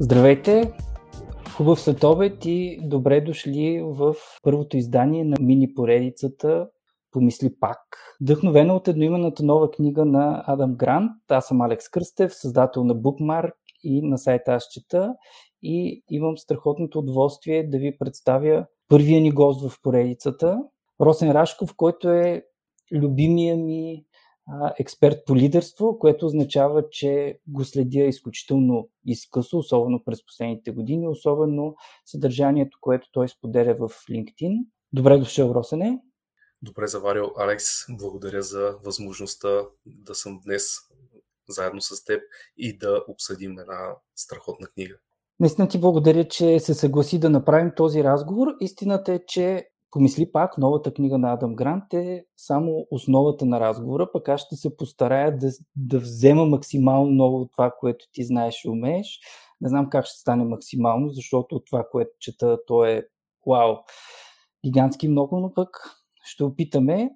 Здравейте! Хубав следобед и добре дошли в първото издание на мини поредицата Помисли пак. Вдъхновена от едноименната нова книга на Адам Грант. Аз съм Алекс Кръстев, създател на Bookmark и на сайта Аз и имам страхотното удоволствие да ви представя първия ни гост в поредицата. Росен Рашков, който е любимия ми експерт по лидерство, което означава, че го следя изключително изкъсо, особено през последните години, особено съдържанието, което той споделя в LinkedIn. Добре дошъл, Росене. Добре заварил, Алекс. Благодаря за възможността да съм днес заедно с теб и да обсъдим една страхотна книга. Наистина ти благодаря, че се съгласи да направим този разговор. Истината е, че Помисли пак, новата книга на Адам Грант е само основата на разговора, пък аз ще се постарая да, да взема максимално много от това, което ти знаеш и умееш. Не знам как ще стане максимално, защото от това, което чета, то е вау, гигантски много, но пък ще опитаме.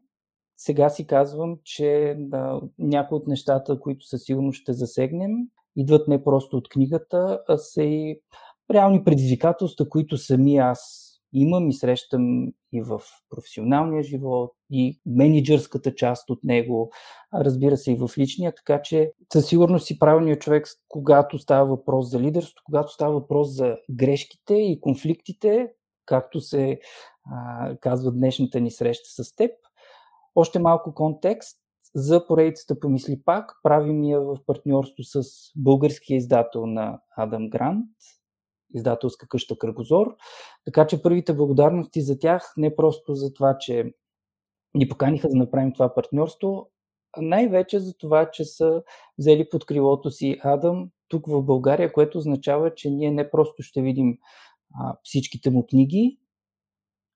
Сега си казвам, че да, някои от нещата, които със сигурност ще засегнем, идват не просто от книгата, а са и реални предизвикателства, които сами аз имам и срещам и в професионалния живот, и менеджерската част от него, разбира се и в личния, така че със сигурност си правилният човек, когато става въпрос за лидерство, когато става въпрос за грешките и конфликтите, както се а, казва днешната ни среща с теб. Още малко контекст за поредицата Помисли пак. Правим я в партньорство с българския издател на Адам Грант, издателска къща Кръгозор. Така че първите благодарности за тях не просто за това, че ни поканиха да направим това партньорство, а най-вече за това, че са взели под крилото си Адам тук в България, което означава, че ние не просто ще видим а, всичките му книги,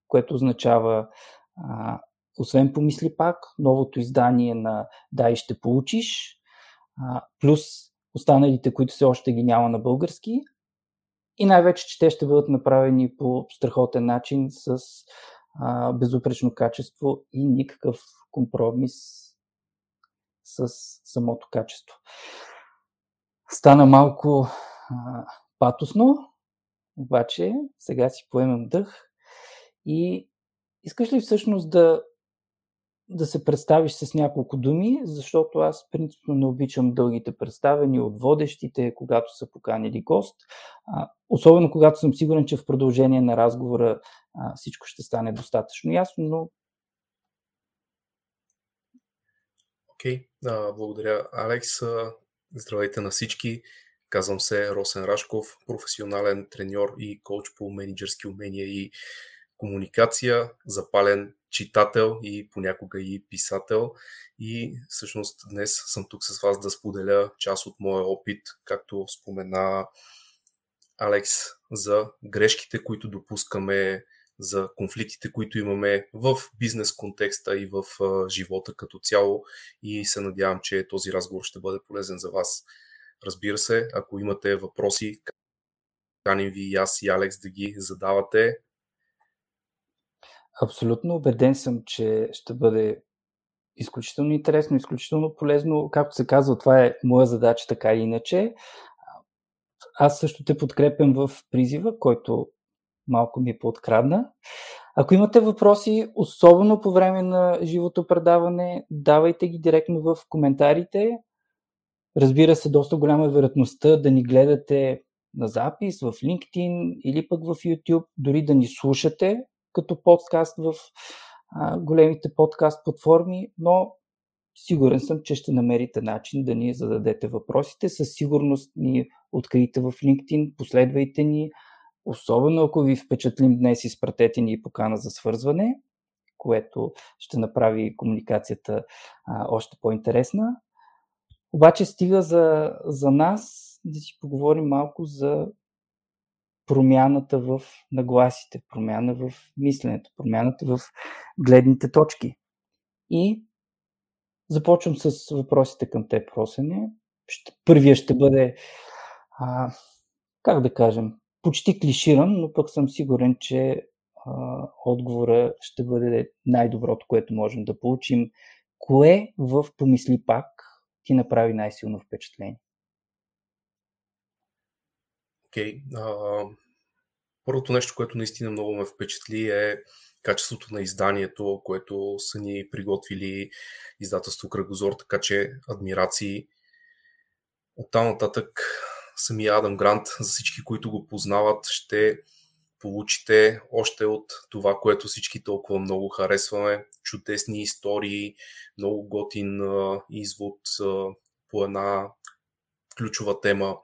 което означава а, освен помисли пак, новото издание на Да и ще получиш, а, плюс останалите, които все още ги няма на български, и най-вече, че те ще бъдат направени по страхотен начин с а, безупречно качество и никакъв компромис с самото качество. Стана малко а, патосно, обаче сега си поемам дъх и искаш ли всъщност да да се представиш с няколко думи, защото аз принципно не обичам дългите представени от водещите, когато са поканили гост. А, особено когато съм сигурен, че в продължение на разговора а, всичко ще стане достатъчно ясно, но. Окей, okay. благодаря, Алекс. Здравейте на всички. Казвам се Росен Рашков, професионален треньор и коуч по менеджерски умения и комуникация, запален читател и понякога и писател. И всъщност днес съм тук с вас да споделя част от моя опит, както спомена Алекс, за грешките, които допускаме, за конфликтите, които имаме в бизнес контекста и в живота като цяло. И се надявам, че този разговор ще бъде полезен за вас. Разбира се, ако имате въпроси, каним ви и аз и Алекс да ги задавате. Абсолютно убеден съм, че ще бъде изключително интересно, изключително полезно. Както се казва, това е моя задача така или иначе. Аз също те подкрепям в призива, който малко ми подкрадна. Ако имате въпроси, особено по време на живото предаване, давайте ги директно в коментарите. Разбира се, доста голяма е вероятността да ни гледате на запис в LinkedIn или пък в YouTube, дори да ни слушате като подкаст в а, големите подкаст платформи, но сигурен съм, че ще намерите начин да ни зададете въпросите. Със сигурност ни открийте в LinkedIn, последвайте ни, особено ако ви впечатлим днес, изпратете ни покана за свързване, което ще направи комуникацията а, още по-интересна. Обаче стига за, за нас да си поговорим малко за промяната в нагласите, промяна в мисленето, промяната в гледните точки. И започвам с въпросите към теб, Росене. Ще, първия ще бъде, а, как да кажем, почти клиширан, но пък съм сигурен, че а, отговора ще бъде най-доброто, което можем да получим. Кое в Помисли пак ти направи най-силно впечатление? Окей. Okay. първото нещо, което наистина много ме впечатли е качеството на изданието, което са ни приготвили издателство Кръгозор, така че адмирации. Оттам нататък самия Адам Грант, за всички, които го познават, ще получите още от това, което всички толкова много харесваме. Чудесни истории, много готин извод по една ключова тема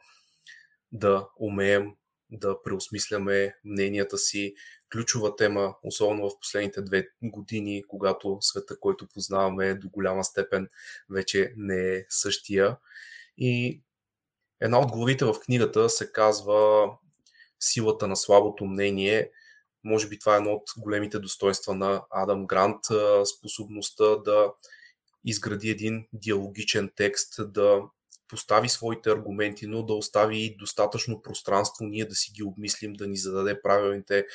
да умеем да преосмисляме мненията си. Ключова тема, особено в последните две години, когато света, който познаваме до голяма степен вече не е същия. И една от главите в книгата се казва Силата на слабото мнение. Може би това е едно от големите достоинства на Адам Грант, способността да изгради един диалогичен текст, да постави своите аргументи, но да остави достатъчно пространство ние да си ги обмислим, да ни зададе правилните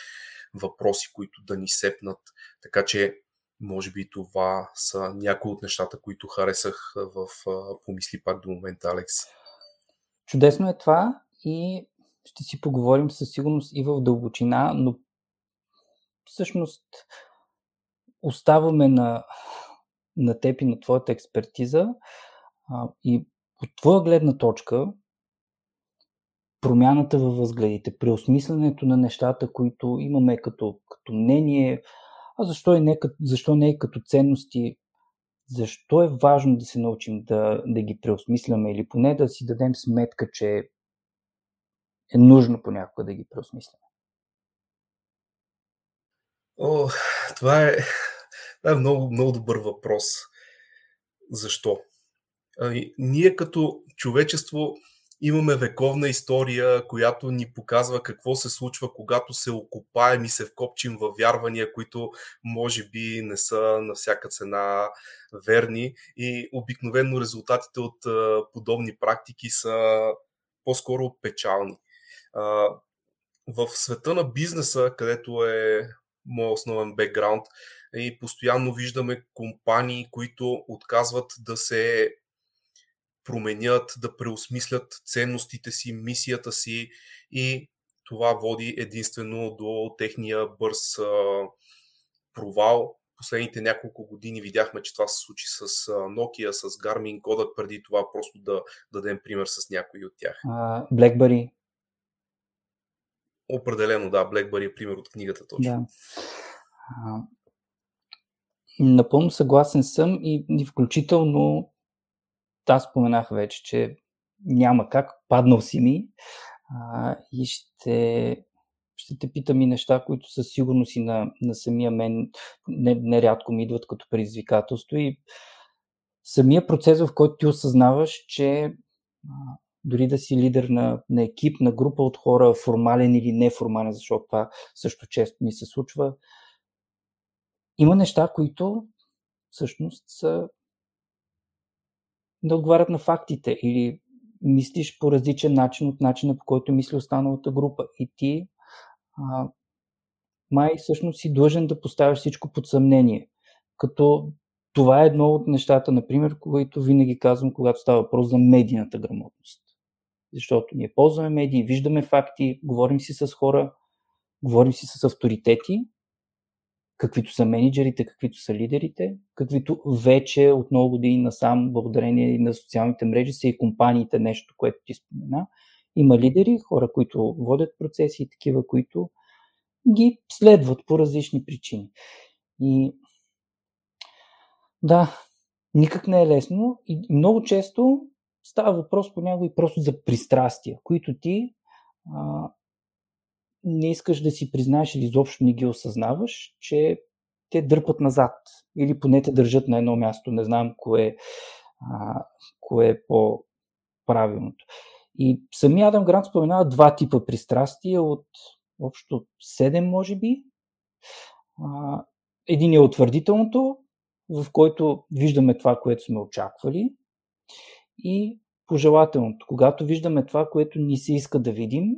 въпроси, които да ни сепнат. Така че, може би това са някои от нещата, които харесах в Помисли пак до момента, Алекс. Чудесно е това и ще си поговорим със сигурност и в дълбочина, но всъщност оставаме на, на теб и на твоята експертиза и от твоя гледна точка, промяната във възгледите, преосмисленето на нещата, които имаме като, като мнение, а защо, и не, защо не и като ценности, защо е важно да се научим да, да ги преосмисляме или поне да си дадем сметка, че е нужно понякога да ги преосмисляме? О, това е, това е много, много добър въпрос. Защо? Ние като човечество имаме вековна история, която ни показва какво се случва, когато се окупаем и се вкопчим във вярвания, които може би не са на всяка цена верни. И обикновено резултатите от подобни практики са по-скоро печални. В света на бизнеса, където е моят основен бекграунд, и постоянно виждаме компании, които отказват да се променят, да преосмислят ценностите си, мисията си и това води единствено до техния бърз а, провал. Последните няколко години видяхме, че това се случи с Nokia, с Garmin, Kodak преди това, просто да дадем пример с някои от тях. Uh, BlackBerry. Определено, да, BlackBerry е пример от книгата точно. Да. Uh, напълно съгласен съм и, и включително аз споменах вече, че няма как, паднал си ми а, и ще, ще те питам и неща, които със сигурност и на, на самия мен нерядко не ми идват като предизвикателство. И самия процес, в който ти осъзнаваш, че а, дори да си лидер на, на екип, на група от хора, формален или неформален, защото това също често ни се случва, има неща, които всъщност са да отговарят на фактите или мислиш по различен начин от начина по който мисли останалата група. И ти а, май всъщност си длъжен да поставяш всичко под съмнение. Като това е едно от нещата, например, които винаги казвам, когато става въпрос за медийната грамотност. Защото ние ползваме медии, виждаме факти, говорим си с хора, говорим си с авторитети каквито са менеджерите, каквито са лидерите, каквито вече от много години насам, благодарение на социалните мрежи, са и компаниите, нещо, което ти спомена. Има лидери, хора, които водят процеси и такива, които ги следват по различни причини. И да, никак не е лесно и много често става въпрос по него и просто за пристрастия, които ти не искаш да си признаеш или изобщо не ги осъзнаваш, че те дърпат назад или поне те държат на едно място. Не знам кое, а, кое е по-правилното. И самия Адам Грант споменава два типа пристрастия от общо 7, може би. А, един е утвърдителното, в който виждаме това, което сме очаквали. И пожелателното, когато виждаме това, което ни се иска да видим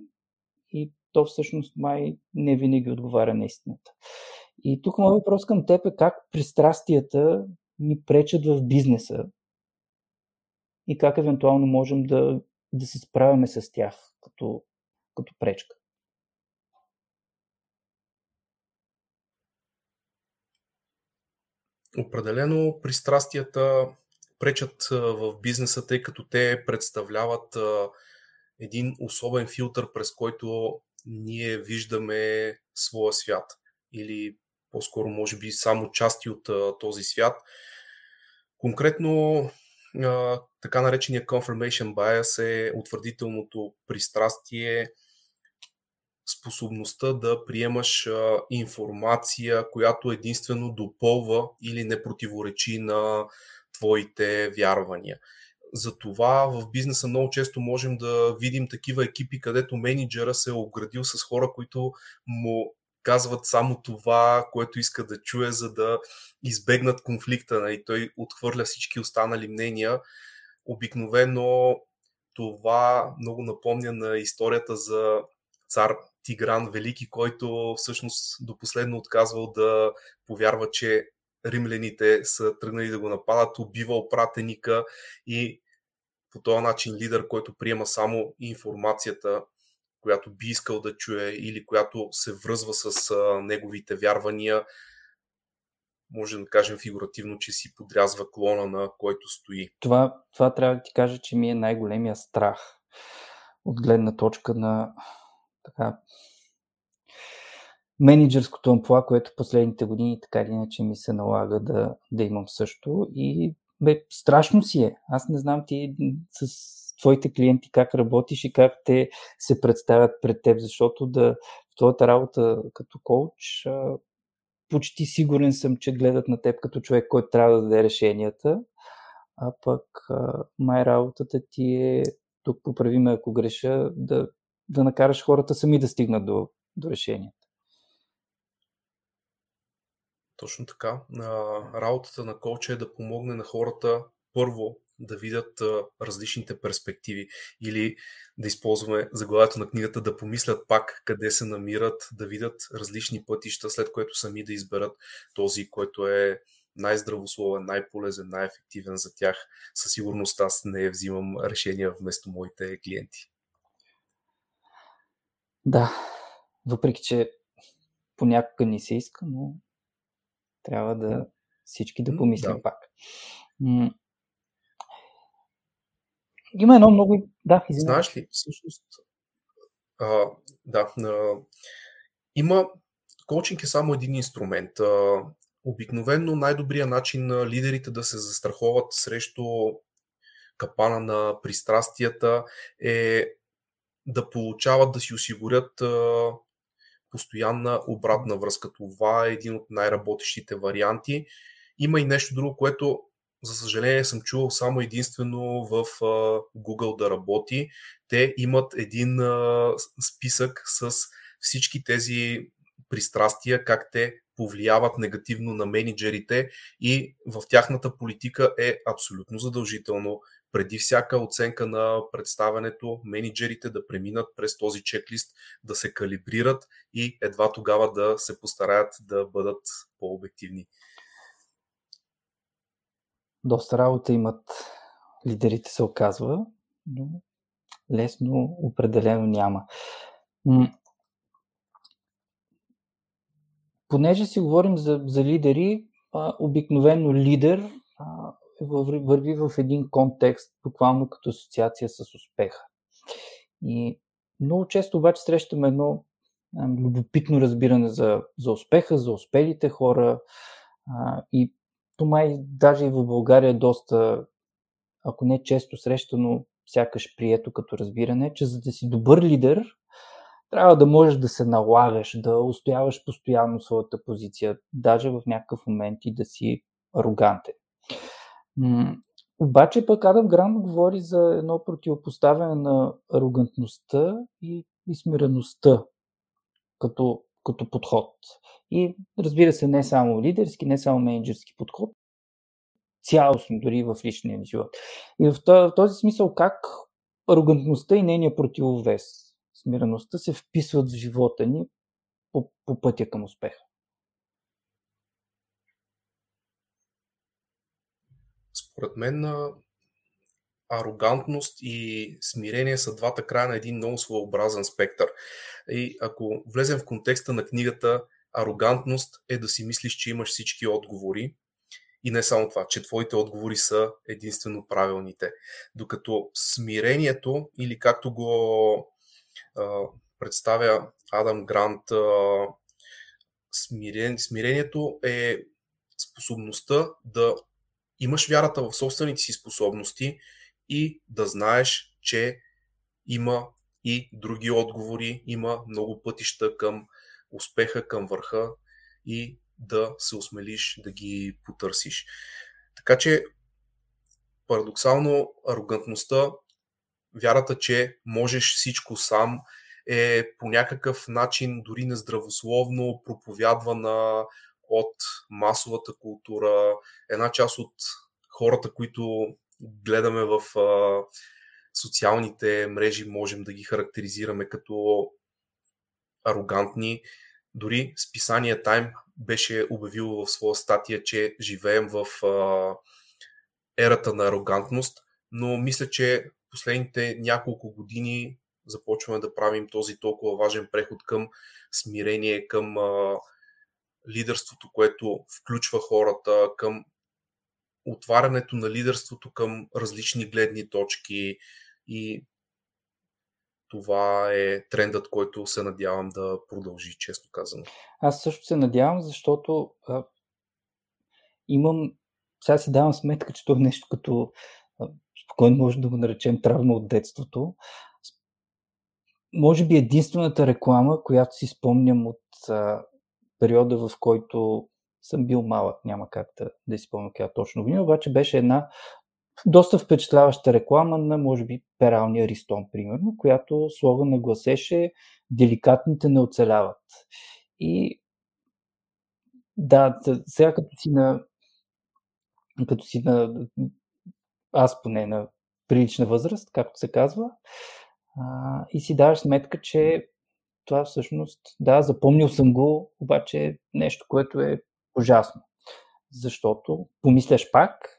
то всъщност май не винаги отговаря на истината. И тук моят въпрос към теб е как пристрастията ни пречат в бизнеса и как евентуално можем да, да се справяме с тях като, като пречка. Определено пристрастията пречат в бизнеса, тъй като те представляват един особен филтър, през който ние виждаме своя свят. Или по-скоро, може би, само части от този свят. Конкретно, така наречения confirmation bias е утвърдителното пристрастие, способността да приемаш информация, която единствено допълва или не противоречи на твоите вярвания. Затова в бизнеса много често можем да видим такива екипи, където менеджера се е оградил с хора, които му казват само това, което иска да чуе, за да избегнат конфликта. И нали? той отхвърля всички останали мнения. Обикновено това много напомня на историята за цар Тигран Велики, който всъщност до последно отказвал да повярва, че римляните са тръгнали да го нападат, убивал пратеника и по този начин лидер, който приема само информацията, която би искал да чуе или която се връзва с неговите вярвания, може да кажем фигуративно, че си подрязва клона, на който стои. Това, това трябва да ти кажа, че ми е най-големия страх от гледна точка на така, менеджерското амплуа, което последните години така или иначе ми се налага да, да имам също. И бе, страшно си е. Аз не знам ти с твоите клиенти как работиш и как те се представят пред теб, защото да в твоята работа като коуч почти сигурен съм, че гледат на теб като човек, който трябва да даде решенията, а пък май работата ти е, тук поправи ме ако греша, да, да накараш хората сами да стигнат до, до решенията. Точно така. Работата на коуча е да помогне на хората първо да видят различните перспективи или да използваме заглавието на книгата да помислят пак къде се намират, да видят различни пътища, след което сами да изберат този, който е най-здравословен, най-полезен, най-ефективен за тях. Със сигурност аз не взимам решения вместо моите клиенти. Да, въпреки че понякога ни се иска, но трябва да всички да помислим да. пак. Има едно много... Да, извинявай. Знаеш ли, всъщност, а, да, а, има... Коучинг е само един инструмент. А, обикновенно най-добрият начин на лидерите да се застраховат срещу капана на пристрастията е да получават, да си осигурят а, постоянна обратна връзка. Това е един от най-работещите варианти. Има и нещо друго, което за съжаление съм чувал само единствено в Google да работи. Те имат един списък с всички тези пристрастия, как те повлияват негативно на менеджерите и в тяхната политика е абсолютно задължително преди всяка оценка на представянето, менеджерите да преминат през този чеклист, да се калибрират и едва тогава да се постараят да бъдат по-обективни. Доста работа имат лидерите, се оказва, но лесно определено няма. Понеже си говорим за, за лидери, обикновено лидер върви в един контекст, буквално като асоциация с успеха. И много често обаче срещаме едно любопитно разбиране за, за успеха, за успелите хора. А, и то май даже и в България е доста, ако не често срещано, сякаш прието като разбиране, че за да си добър лидер, трябва да можеш да се налагаш, да устояваш постоянно своята позиция, даже в някакъв момент и да си арогантен. Обаче пък Адам Грант говори за едно противопоставяне на арогантността и, и смиреността като, като подход. И разбира се, не само лидерски, не само менеджерски подход, цялостно дори в личния живот. И в този смисъл как арогантността и нейния противовес, смиреността се вписват в живота ни по, по пътя към успеха. Според мен арогантност и смирение са двата края на един много своеобразен спектър. И ако влезем в контекста на книгата, арогантност е да си мислиш, че имаш всички отговори. И не само това, че твоите отговори са единствено правилните. Докато смирението, или както го а, представя Адам Грант, а, смирен, смирението е способността да имаш вярата в собствените си способности и да знаеш, че има и други отговори, има много пътища към успеха, към върха и да се осмелиш да ги потърсиш. Така че, парадоксално, арогантността, вярата, че можеш всичко сам, е по някакъв начин дори нездравословно проповядвана от масовата култура. Една част от хората, които гледаме в а, социалните мрежи, можем да ги характеризираме като арогантни. Дори списание Time беше обявило в своя статия, че живеем в а, ерата на арогантност, но мисля, че последните няколко години започваме да правим този толкова важен преход към смирение, към а, лидерството, което включва хората, към отварянето на лидерството към различни гледни точки и това е трендът, който се надявам да продължи, често казано. Аз също се надявам, защото а, имам, сега си давам сметка, че това е нещо като а, спокойно може да го наречем травма от детството. Може би единствената реклама, която си спомням от а, периода, в който съм бил малък, няма как да, да си спомня коя точно година, обаче беше една доста впечатляваща реклама на, може би, пералния Ристон, примерно, която слоган нагласеше деликатните не оцеляват. И да, сега като си на като си на аз поне на прилична възраст, както се казва, а, и си даваш сметка, че това всъщност, да, запомнил съм го, обаче е нещо, което е ужасно. Защото помисляш пак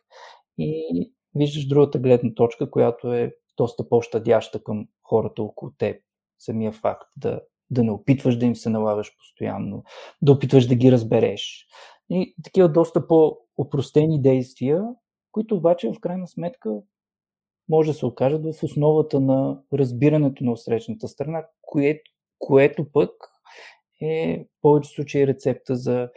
и виждаш другата гледна точка, която е доста по-щадяща към хората около теб. Самия факт да, да не опитваш да им се налагаш постоянно, да опитваш да ги разбереш. И такива доста по-опростени действия, които обаче в крайна сметка може да се окажат в основата на разбирането на усречната страна, кое, което пък е в повече случаи рецепта за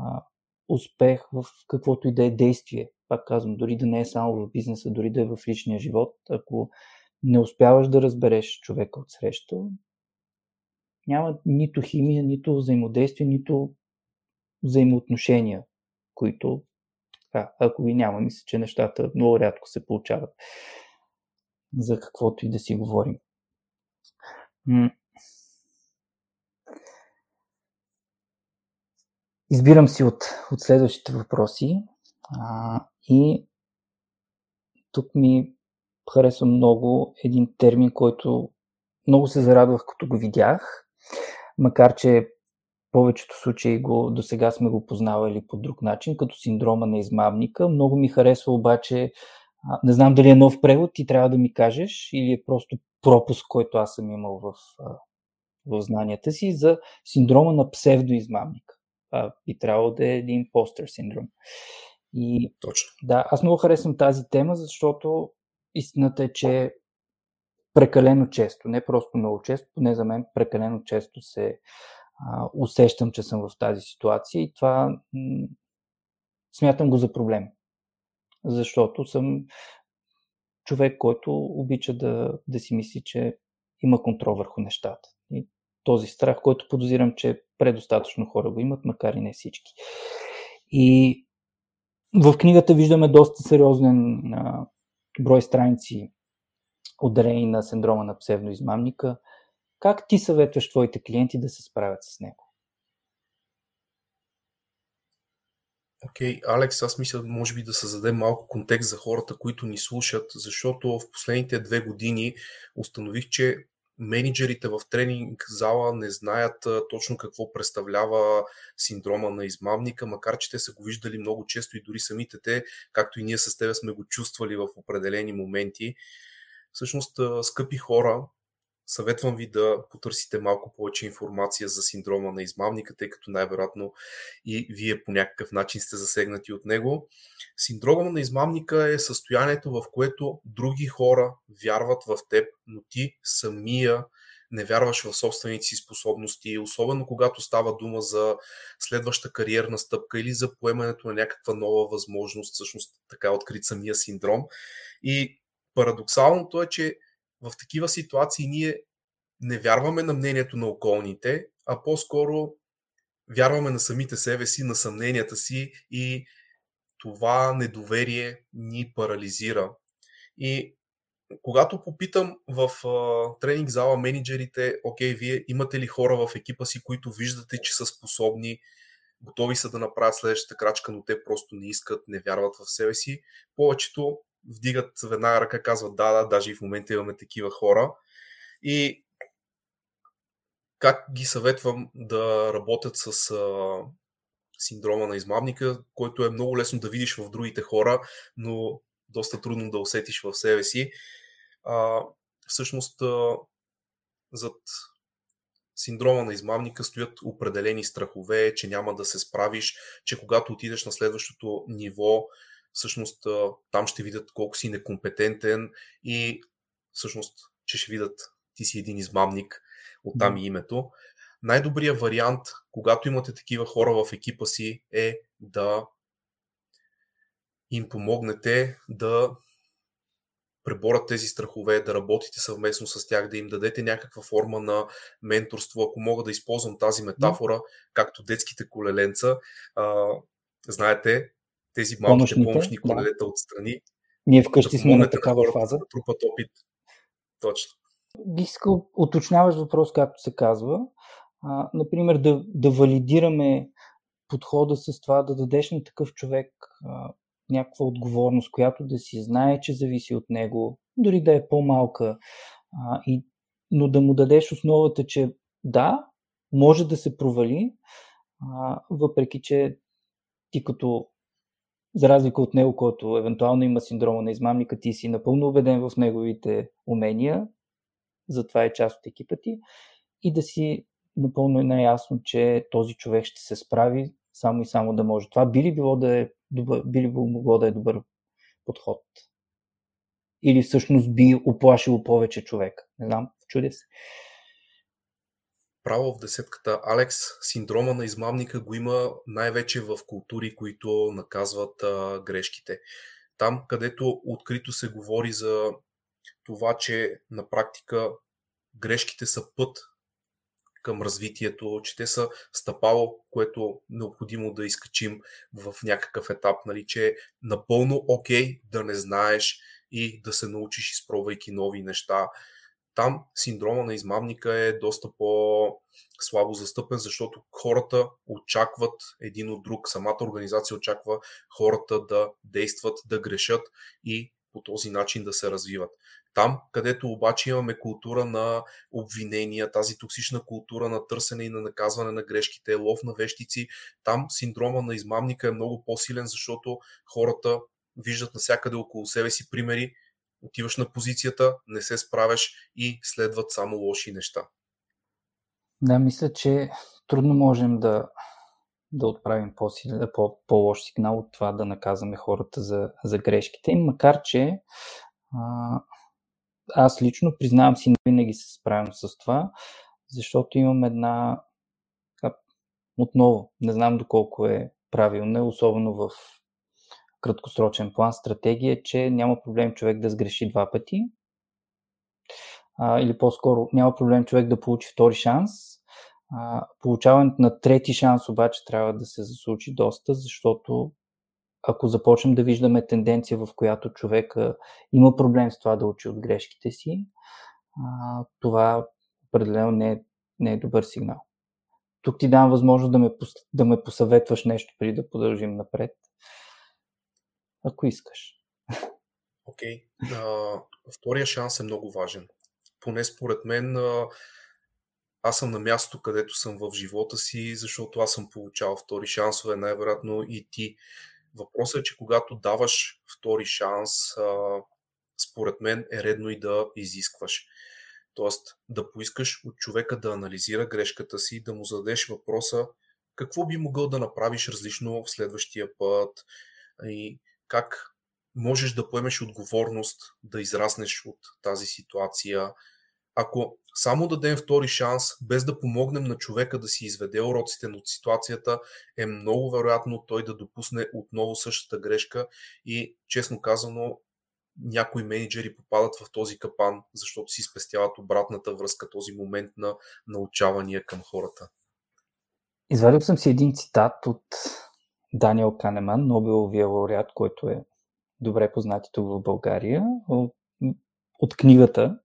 а, успех в каквото и да е действие. Пак казвам, дори да не е само в бизнеса, дори да е в личния живот, ако не успяваш да разбереш човека от среща, няма нито химия, нито взаимодействие, нито взаимоотношения, които, така, ако ги няма, мисля, че нещата много рядко се получават за каквото и да си говорим. Избирам си от, от следващите въпроси а, и тук ми харесва много един термин, който много се зарадвах, като го видях, макар че повечето случаи го, до сега сме го познавали по друг начин, като синдрома на измамника. Много ми харесва обаче, а, не знам дали е нов превод, ти трябва да ми кажеш, или е просто пропуск, който аз съм имал в, в знанията си, за синдрома на псевдоизмамника а, би трябвало да е един постер синдром. И, Точно. Да, аз много харесвам тази тема, защото истината е, че прекалено често, не просто много често, поне за мен прекалено често се а, усещам, че съм в тази ситуация и това м- смятам го за проблем. Защото съм човек, който обича да, да си мисли, че има контрол върху нещата. И този страх, който подозирам, че предостатъчно хора го имат, макар и не всички. И в книгата виждаме доста сериозен а, брой страници отделени на синдрома на псевдоизмамника. Как ти съветваш твоите клиенти да се справят с него? Окей, okay, Алекс, аз мисля, може би да създадем малко контекст за хората, които ни слушат, защото в последните две години установих, че менеджерите в тренинг зала не знаят точно какво представлява синдрома на измамника, макар че те са го виждали много често и дори самите те, както и ние с тебе сме го чувствали в определени моменти. Всъщност, скъпи хора, съветвам ви да потърсите малко повече информация за синдрома на измамника, тъй като най-вероятно и вие по някакъв начин сте засегнати от него. Синдрома на измамника е състоянието, в което други хора вярват в теб, но ти самия не вярваш в собствените си способности, особено когато става дума за следваща кариерна стъпка или за поемането на някаква нова възможност, всъщност така открит самия синдром. И парадоксалното е, че в такива ситуации ние не вярваме на мнението на околните, а по-скоро вярваме на самите себе си, на съмненията си и това недоверие ни парализира. И когато попитам в а, тренинг зала менеджерите, окей, вие имате ли хора в екипа си, които виждате, че са способни, готови са да направят следващата крачка, но те просто не искат, не вярват в себе си, повечето вдигат веднага ръка, казват да, да, даже и в момента имаме такива хора. И как ги съветвам да работят с а, синдрома на измамника, който е много лесно да видиш в другите хора, но доста трудно да усетиш в себе си. А, всъщност, а, зад синдрома на измамника стоят определени страхове, че няма да се справиш, че когато отидеш на следващото ниво, всъщност там ще видят колко си некомпетентен и всъщност, че ще видят ти си един измамник, оттам и името. Най-добрият вариант, когато имате такива хора в екипа си, е да им помогнете да преборят тези страхове, да работите съвместно с тях, да им дадете някаква форма на менторство. Ако мога да използвам тази метафора, както детските колеленца, а, знаете, тези малките помощните, помощни колелета да. отстрани. Ние вкъщи да сме на такава на фаза. Да трупат опит. Точно. Бих искал уточняваш въпрос, както се казва. А, например, да, да валидираме подхода с това, да дадеш на такъв човек а, някаква отговорност, която да си знае, че зависи от него, дори да е по-малка, а, и, но да му дадеш основата, че да, може да се провали, а, въпреки че ти като за разлика от него, който евентуално има синдрома на измамника, ти си напълно убеден в неговите умения, затова е част от екипа ти, и да си напълно е наясно, че този човек ще се справи само и само да може. Това би ли било да е добър, би ли могло да е добър подход? Или всъщност би оплашило повече човек? Не знам, чудя се право в десетката. Алекс, синдрома на измамника го има най-вече в култури, които наказват а, грешките. Там, където открито се говори за това, че на практика грешките са път към развитието, че те са стъпало, което необходимо да изкачим в някакъв етап, нали, че е напълно окей okay да не знаеш и да се научиш, изпробвайки нови неща, там синдрома на измамника е доста по-слабо застъпен, защото хората очакват един от друг. Самата организация очаква хората да действат, да грешат и по този начин да се развиват. Там, където обаче имаме култура на обвинения, тази токсична култура на търсене и на наказване на грешките, лов на вещици, там синдрома на измамника е много по-силен, защото хората виждат навсякъде около себе си примери отиваш на позицията, не се справяш и следват само лоши неща. Да, мисля, че трудно можем да, да отправим по, по-лош сигнал от това да наказваме хората за, за грешките макар че а, аз лично признавам си, не винаги се справям с това, защото имам една отново, не знам доколко е правилна, особено в краткосрочен план стратегия, че няма проблем човек да сгреши два пъти. А, или по-скоро няма проблем човек да получи втори шанс. А, получаването на трети шанс обаче трябва да се заслучи доста, защото ако започнем да виждаме тенденция, в която човека има проблем с това да учи от грешките си, а, това определено не е, не е добър сигнал. Тук ти давам възможност да ме, да ме посъветваш нещо преди да продължим напред ако искаш. Окей. Okay. втория шанс е много важен. поне според мен, аз съм на място, където съм в живота си, защото аз съм получавал втори шансове, най-вероятно и ти. Въпросът е, че когато даваш втори шанс, според мен е редно и да изискваш. Тоест да поискаш от човека да анализира грешката си, да му зададеш въпроса какво би могъл да направиш различно в следващия път и как можеш да поемеш отговорност да израснеш от тази ситуация. Ако само дадем втори шанс, без да помогнем на човека да си изведе уроците от ситуацията, е много вероятно той да допусне отново същата грешка и, честно казано, някои менеджери попадат в този капан, защото си спестяват обратната връзка, този момент на научавания към хората. Извадил съм си един цитат от Даниел Канеман, Нобеловия лауреат, който е добре познати тук в България, от, книгата.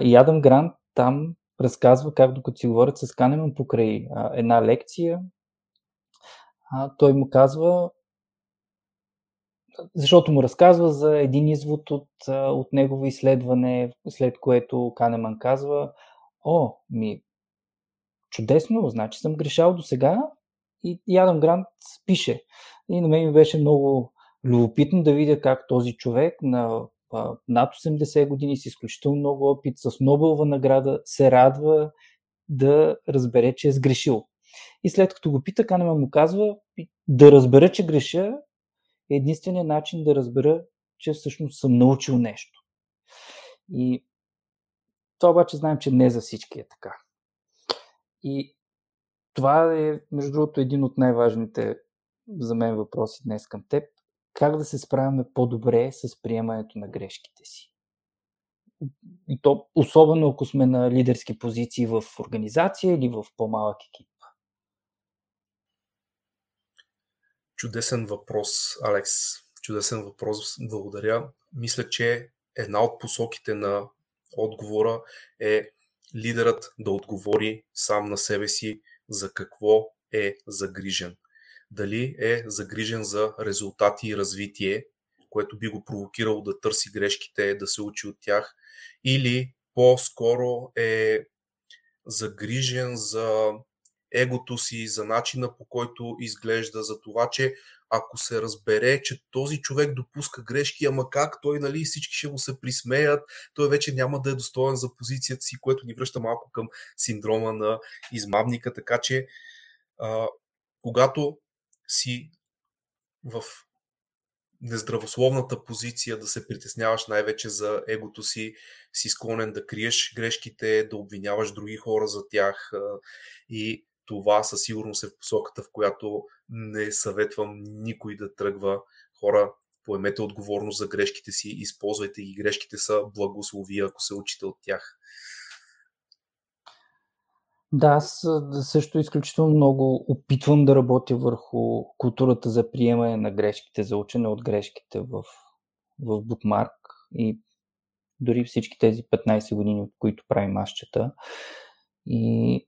И Адам Грант там разказва как докато си говорят с Канеман покрай една лекция, той му казва, защото му разказва за един извод от, от негово изследване, след което Канеман казва, о, ми, чудесно, значи съм грешал до сега и, и Адам Грант пише. И на мен ми беше много любопитно да видя как този човек на над 80 години с изключително много опит, с Нобелова награда, се радва да разбере, че е сгрешил. И след като го пита, Канема му казва да разбера, че греша е единственият начин да разбера, че всъщност съм научил нещо. И това обаче знаем, че не за всички е така. И това е, между другото, един от най-важните за мен въпроси днес към теб. Как да се справяме по-добре с приемането на грешките си? И то, особено ако сме на лидерски позиции в организация или в по-малък екип. Чудесен въпрос, Алекс. Чудесен въпрос. Благодаря. Мисля, че една от посоките на отговора е лидерът да отговори сам на себе си за какво е загрижен. Дали е загрижен за резултати и развитие, което би го провокирало да търси грешките, да се учи от тях, или по-скоро е загрижен за егото си, за начина по който изглежда, за това, че ако се разбере, че този човек допуска грешки, ама как той, нали, всички ще му се присмеят, той вече няма да е достоен за позицията си, което ни връща малко към синдрома на измамника, така че а, когато си в нездравословната позиция да се притесняваш най-вече за егото си, си склонен да криеш грешките, да обвиняваш други хора за тях и това със сигурност е в посоката, в която не съветвам никой да тръгва. Хора, поемете отговорност за грешките си, използвайте ги. Грешките са благословия, ако се учите от тях. Да, аз също изключително много опитвам да работя върху културата за приемане на грешките, за учене от грешките в, в Bookmark и дори всички тези 15 години, от които правим масчета. И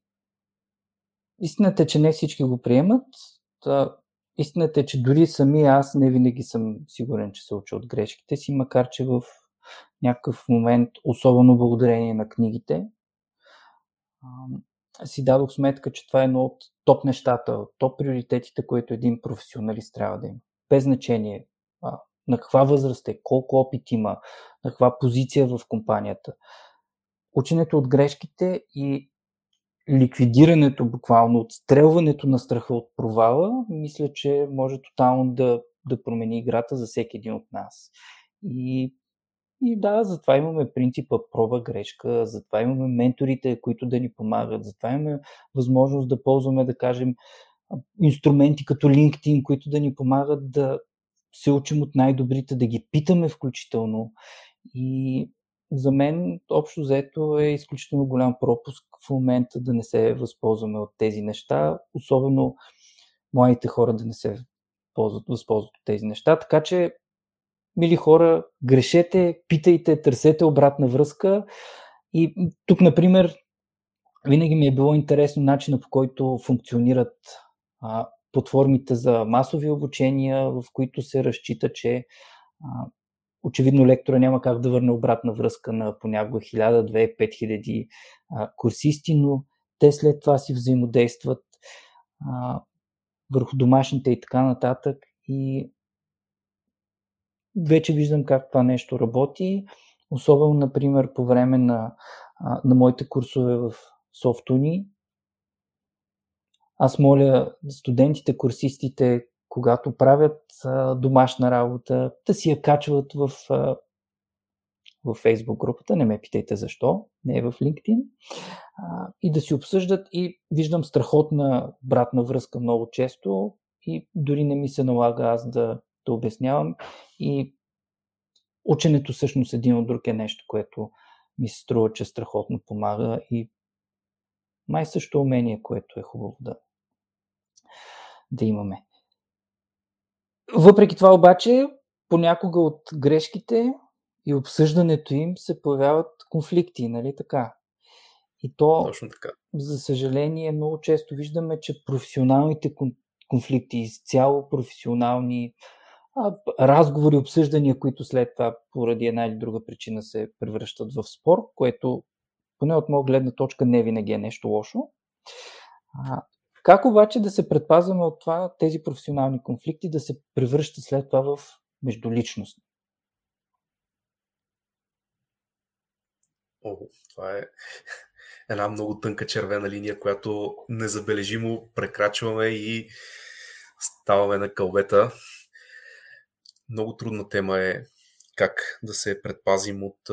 истината е, че не всички го приемат. Та, истината е, че дори сами аз не винаги съм сигурен, че се уча от грешките си, макар че в някакъв момент, особено благодарение на книгите, си дадох сметка, че това е едно от топ нещата, топ приоритетите, които един професионалист трябва да има. Без значение на каква възраст е, колко опит има, на каква позиция в компанията. Ученето от грешките и ликвидирането, буквално отстрелването на страха от провала, мисля, че може тотално да, да промени играта за всеки един от нас. И, и да, затова имаме принципа проба грешка, затова имаме менторите, които да ни помагат, затова имаме възможност да ползваме, да кажем, инструменти като LinkedIn, които да ни помагат да се учим от най-добрите, да ги питаме включително. И за мен общо взето е изключително голям пропуск в момента да не се възползваме от тези неща, особено младите хора да не се възползват, възползват от тези неща. Така че, мили хора, грешете, питайте, търсете обратна връзка. И тук, например, винаги ми е било интересно начина по който функционират а, платформите за масови обучения, в които се разчита, че очевидно лектора няма как да върне обратна връзка на понякога 1000, 2, 5000 курсисти, но те след това си взаимодействат а, върху домашните и така нататък. И вече виждам как това нещо работи, особено, например, по време на, на моите курсове в Софтуни. Аз моля студентите, курсистите, когато правят домашна работа, да си я качват в, в Facebook групата, не ме питайте защо, не е в LinkedIn, и да си обсъждат. И виждам страхотна братна връзка много често. И дори не ми се налага аз да, да обяснявам. И ученето всъщност един от друг е нещо, което ми се струва, че страхотно помага. И май също умение, което е хубаво да, да имаме. Въпреки това обаче, понякога от грешките и обсъждането им се появяват конфликти, нали така? И то, Точно така. за съжаление, много често виждаме, че професионалните конфликти, изцяло професионални а, разговори, обсъждания, които след това поради една или друга причина се превръщат в спор, което поне от моя гледна точка не винаги е нещо лошо. А, как обаче да се предпазваме от това, тези професионални конфликти да се превръщат след това в междуличност? О, това е една много тънка червена линия, която незабележимо прекрачваме и ставаме на кълбета. Много трудна тема е как да се предпазим от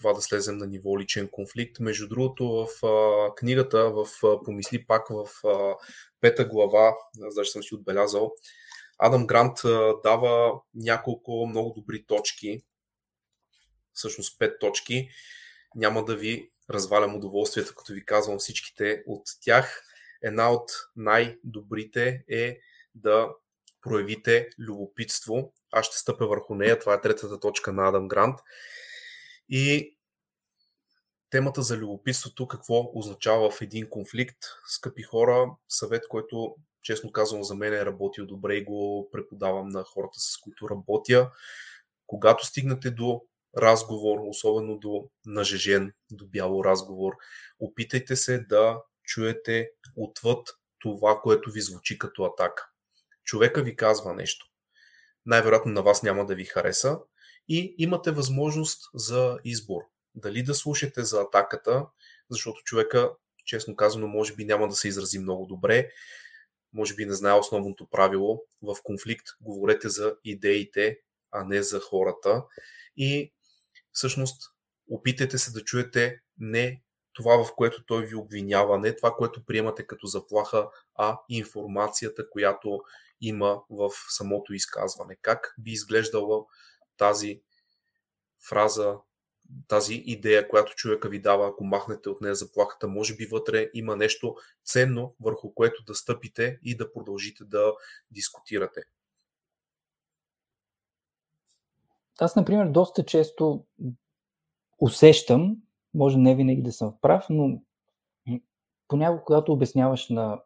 това да слезем на ниво личен конфликт. Между другото, в а, книгата, в а, Помисли пак в а, пета глава, значи съм си отбелязал, Адам Грант а, дава няколко много добри точки, всъщност пет точки. Няма да ви развалям удоволствието, като ви казвам всичките от тях. Една от най-добрите е да проявите любопитство. Аз ще стъпя върху нея. Това е третата точка на Адам Грант. И темата за любопитството, какво означава в един конфликт, скъпи хора, съвет, който честно казвам за мен е работил добре и го преподавам на хората, с които работя. Когато стигнете до разговор, особено до нажежен, до бяло разговор, опитайте се да чуете отвъд това, което ви звучи като атака. Човека ви казва нещо. Най-вероятно на вас няма да ви хареса, и имате възможност за избор. Дали да слушате за атаката, защото човека, честно казано, може би няма да се изрази много добре, може би не знае основното правило. В конфликт говорете за идеите, а не за хората. И всъщност опитайте се да чуете не това, в което той ви обвинява, не това, което приемате като заплаха, а информацията, която има в самото изказване. Как би изглеждала тази фраза, тази идея, която човека ви дава, ако махнете от нея заплахата, може би вътре има нещо ценно, върху което да стъпите и да продължите да дискутирате. Аз, например, доста често усещам, може не винаги да съм прав, но понякога, когато обясняваш на,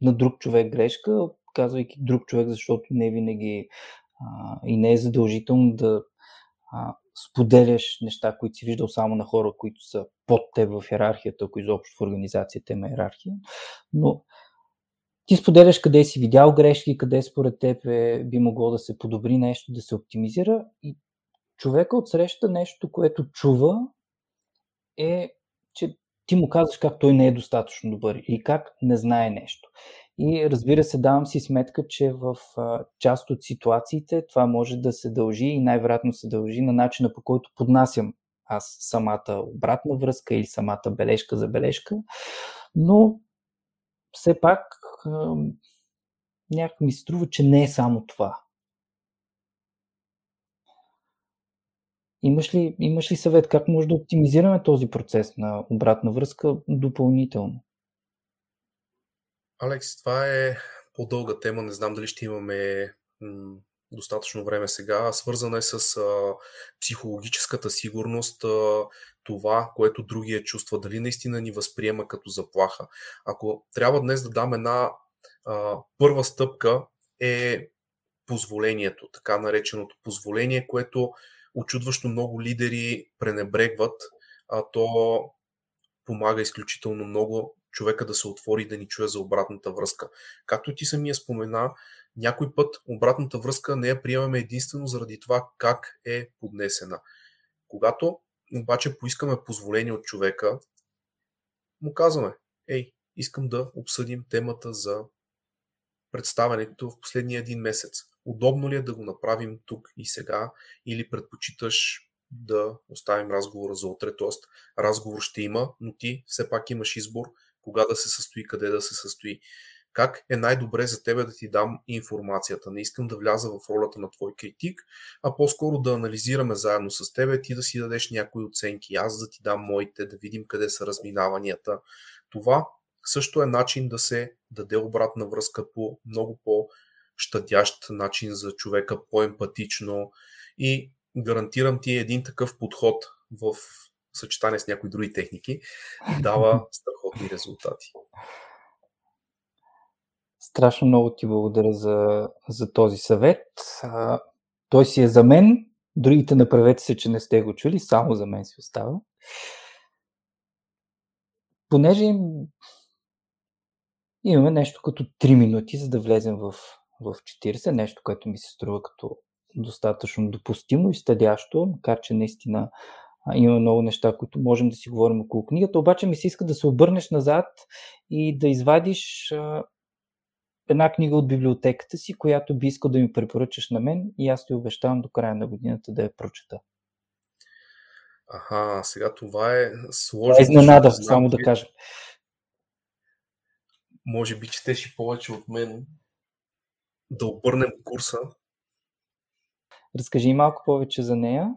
на друг човек грешка, казвайки друг човек, защото не винаги а, и не е задължително да а, споделяш неща, които си виждал само на хора, които са под теб в иерархията, ако изобщо в организацията има иерархия. Но ти споделяш къде си видял грешки, къде според теб е, би могло да се подобри нещо, да се оптимизира и човека отсреща нещо, което чува е, че ти му казваш как той не е достатъчно добър или как не знае нещо. И разбира се, давам си сметка, че в част от ситуациите това може да се дължи и най-вероятно се дължи на начина по който поднасям аз самата обратна връзка или самата бележка за бележка. Но все пак някак ми се струва, че не е само това. Имаш ли, имаш ли съвет как може да оптимизираме този процес на обратна връзка допълнително? Алекс, това е по-дълга тема. Не знам дали ще имаме достатъчно време сега. Свързана е с а, психологическата сигурност, а, това, което другия чувства, дали наистина ни възприема като заплаха. Ако трябва днес да дам една а, първа стъпка, е позволението, така нареченото позволение, което очудващо много лидери пренебрегват, а то помага изключително много човека да се отвори и да ни чуе за обратната връзка. Както ти самия спомена, някой път обратната връзка не я приемаме единствено заради това как е поднесена. Когато обаче поискаме позволение от човека, му казваме, ей, искам да обсъдим темата за представянето в последния един месец. Удобно ли е да го направим тук и сега или предпочиташ да оставим разговора за утре, т.е. разговор ще има, но ти все пак имаш избор кога да се състои, къде да се състои. Как е най-добре за тебе да ти дам информацията. Не искам да вляза в ролята на твой критик, а по-скоро да анализираме заедно с тебе, ти да си дадеш някои оценки, аз да ти дам моите, да видим къде са разминаванията. Това също е начин да се даде обратна връзка по много по-щадящ начин за човека, по-емпатично и гарантирам ти един такъв подход в съчетание с някои други техники дава страхотни резултати. Страшно много ти благодаря за, за този съвет. А, той си е за мен. Другите направете се, че не сте го чули. Само за мен си остава. Понеже имаме нещо като 3 минути, за да влезем в, в 40, нещо, което ми се струва като достатъчно допустимо и стъдящо, макар че наистина има много неща, които можем да си говорим около книгата, обаче ми се иска да се обърнеш назад и да извадиш а, една книга от библиотеката си, която би искал да ми препоръчаш на мен и аз ти обещавам до края на годината да я прочета. Аха, сега това е сложно. Това е изненада, да само да кажа. Може би четеш и повече от мен да обърнем курса. Разкажи малко повече за нея.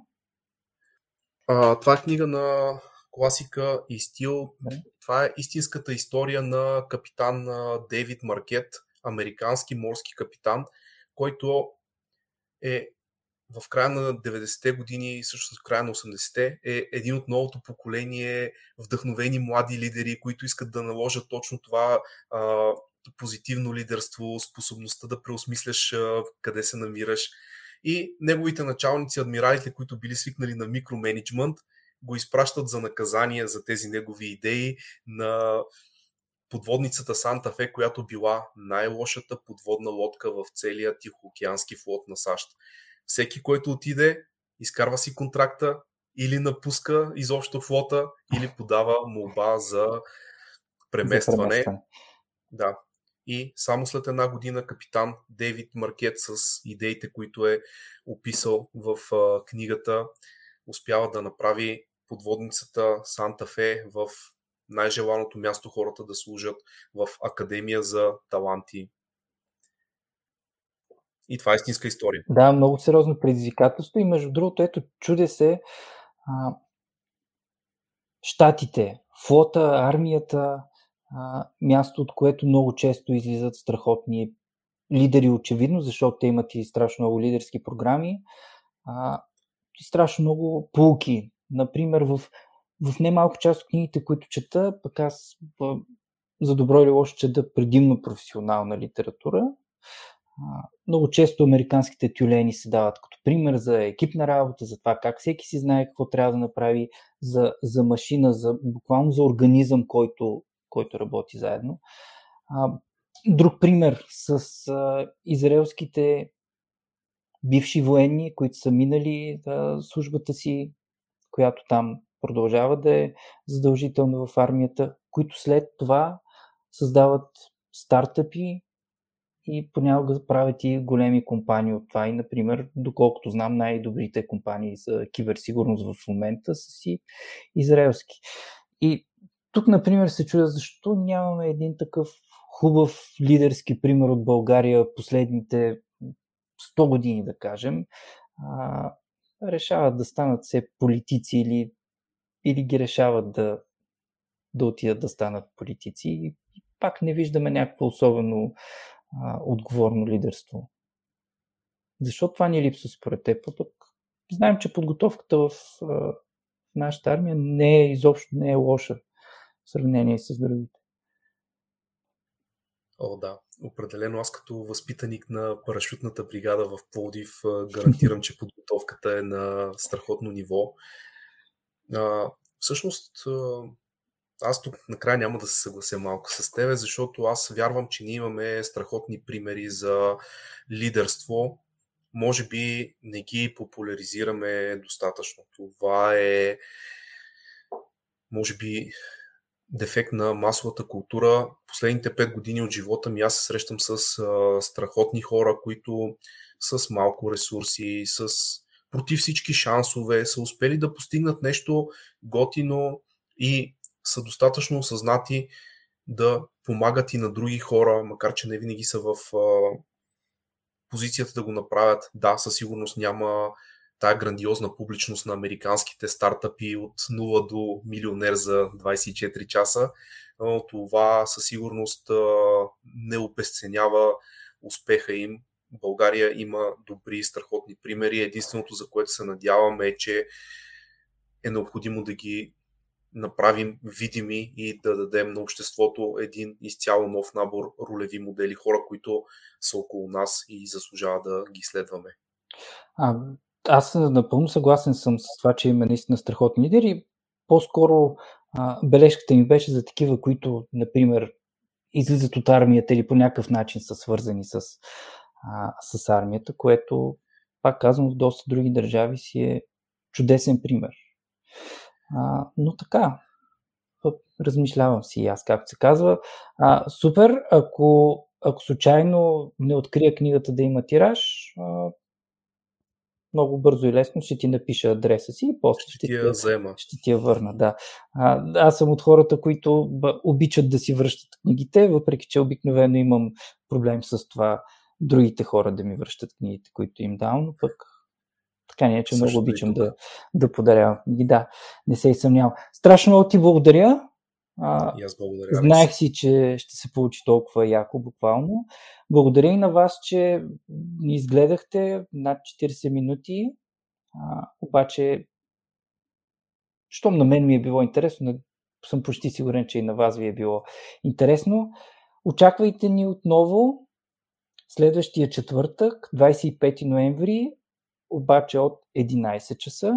А, това е книга на класика и стил. Това е истинската история на капитан Дейвид Маркет, американски морски капитан, който е в края на 90-те години и също в края на 80-те е един от новото поколение вдъхновени млади лидери, които искат да наложат точно това а, позитивно лидерство, способността да преосмисляш а, къде се намираш. И неговите началници, адмиралите, които били свикнали на микроменеджмент, го изпращат за наказание за тези негови идеи на подводницата Санта Фе, която била най-лошата подводна лодка в целия Тихоокеански флот на САЩ. Всеки, който отиде, изкарва си контракта или напуска изобщо флота, или подава молба за преместване. За преместване. Да. И само след една година капитан Дейвид Маркет с идеите, които е описал в книгата, успява да направи подводницата Санта Фе в най-желаното място хората да служат в Академия за таланти. И това е истинска история. Да, много сериозно предизвикателство. И между другото, ето, чуде се а, щатите, флота, армията, а, място, от което много често излизат страхотни лидери, очевидно, защото те имат и страшно много лидерски програми. А, и страшно много полки. Например, в в немалко част от книгите, които чета, пък аз за добро или лошо чета предимно професионална литература. Много често американските тюлени се дават като пример за екипна работа, за това как всеки си знае какво трябва да направи, за, за машина, за, буквално за организъм, който, който работи заедно. Друг пример с израелските бивши военни, които са минали службата си, която там продължава да е задължително в армията, които след това създават стартъпи и понякога правят и големи компании от това. И, например, доколкото знам, най-добрите компании за киберсигурност в момента са си израелски. И тук, например, се чудя защо нямаме един такъв хубав лидерски пример от България последните 100 години, да кажем, а, решават да станат все политици или или ги решават да, да отидат да станат политици и пак не виждаме някакво особено а, отговорно лидерство. Защо това ни липсва според теб? Пък знаем, че подготовката в, в нашата армия не е изобщо не е лоша в сравнение с другите. О, да. Определено аз като възпитаник на парашютната бригада в Плодив гарантирам, че подготовката е на страхотно ниво. А, всъщност, аз тук накрая няма да се съглася малко с тебе, защото аз вярвам, че ние имаме страхотни примери за лидерство. Може би не ги популяризираме достатъчно. Това е, може би, дефект на масовата култура. Последните пет години от живота ми аз се срещам с а, страхотни хора, които с малко ресурси, с против всички шансове са успели да постигнат нещо готино и са достатъчно осъзнати да помагат и на други хора, макар че не винаги са в а, позицията да го направят. Да, със сигурност няма тая грандиозна публичност на американските стартъпи от 0 до милионер за 24 часа, това със сигурност не обесценява успеха им. България има добри, страхотни примери. Единственото, за което се надяваме е, че е необходимо да ги направим видими и да дадем на обществото един изцяло нов набор ролеви модели, хора, които са около нас и заслужава да ги следваме. А, аз напълно съгласен съм с това, че има наистина страхотни лидери. По-скоро а, бележката ми беше за такива, които, например, излизат от армията или по някакъв начин са свързани с, а, с армията, което, пак казвам, в доста други държави си е чудесен пример. А, но така, размишлявам си и аз, както се казва. А, супер, ако, ако случайно не открия книгата да има тираж, а, много бързо и лесно ще ти напиша адреса си и после ще, ще, ти, я взема. ще ти я върна. Да. А, аз съм от хората, които обичат да си връщат книгите, въпреки че обикновено имам проблем с това другите хора да ми връщат книгите, които им давам, но пък така не е, че много обичам да, да подарявам книги. Да, не се и съмнявам. Страшно много ти благодаря. А, и аз благодаря. Знаех си, че ще се получи толкова яко, буквално. Благодаря и на вас, че ни изгледахте над 40 минути. А, обаче, щом на мен ми е било интересно, съм почти сигурен, че и на вас ви е било интересно. Очаквайте ни отново следващия четвъртък, 25 ноември, обаче от 11 часа.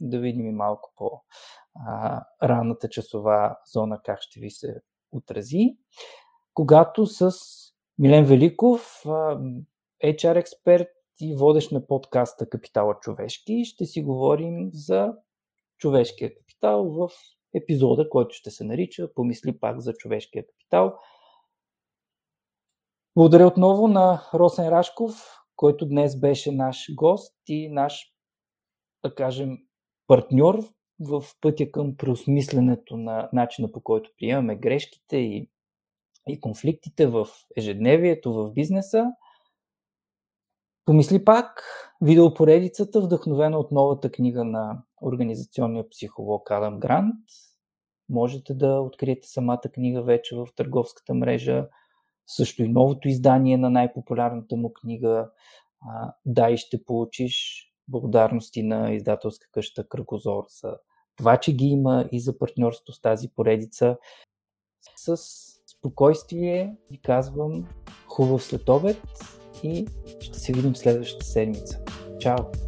Да видим и малко по ранната часова зона как ще ви се отрази. Когато с Милен Великов, HR експерт и водещ на подкаста Капитала човешки, ще си говорим за човешкия капитал в епизода, който ще се нарича Помисли пак за човешкия капитал. Благодаря отново на Росен Рашков, който днес беше наш гост и наш, да кажем, партньор в пътя към преосмисленето на начина по който приемаме грешките и, и конфликтите в ежедневието, в бизнеса. Помисли пак видеопоредицата, вдъхновена от новата книга на организационния психолог Адам Грант. Можете да откриете самата книга вече в търговската мрежа. Също и новото издание на най-популярната му книга. Да, и ще получиш благодарности на издателска къща Кръгозор за това, че ги има и за партньорство с тази поредица. С спокойствие ви казвам хубав следобед и ще се видим следващата седмица. Чао!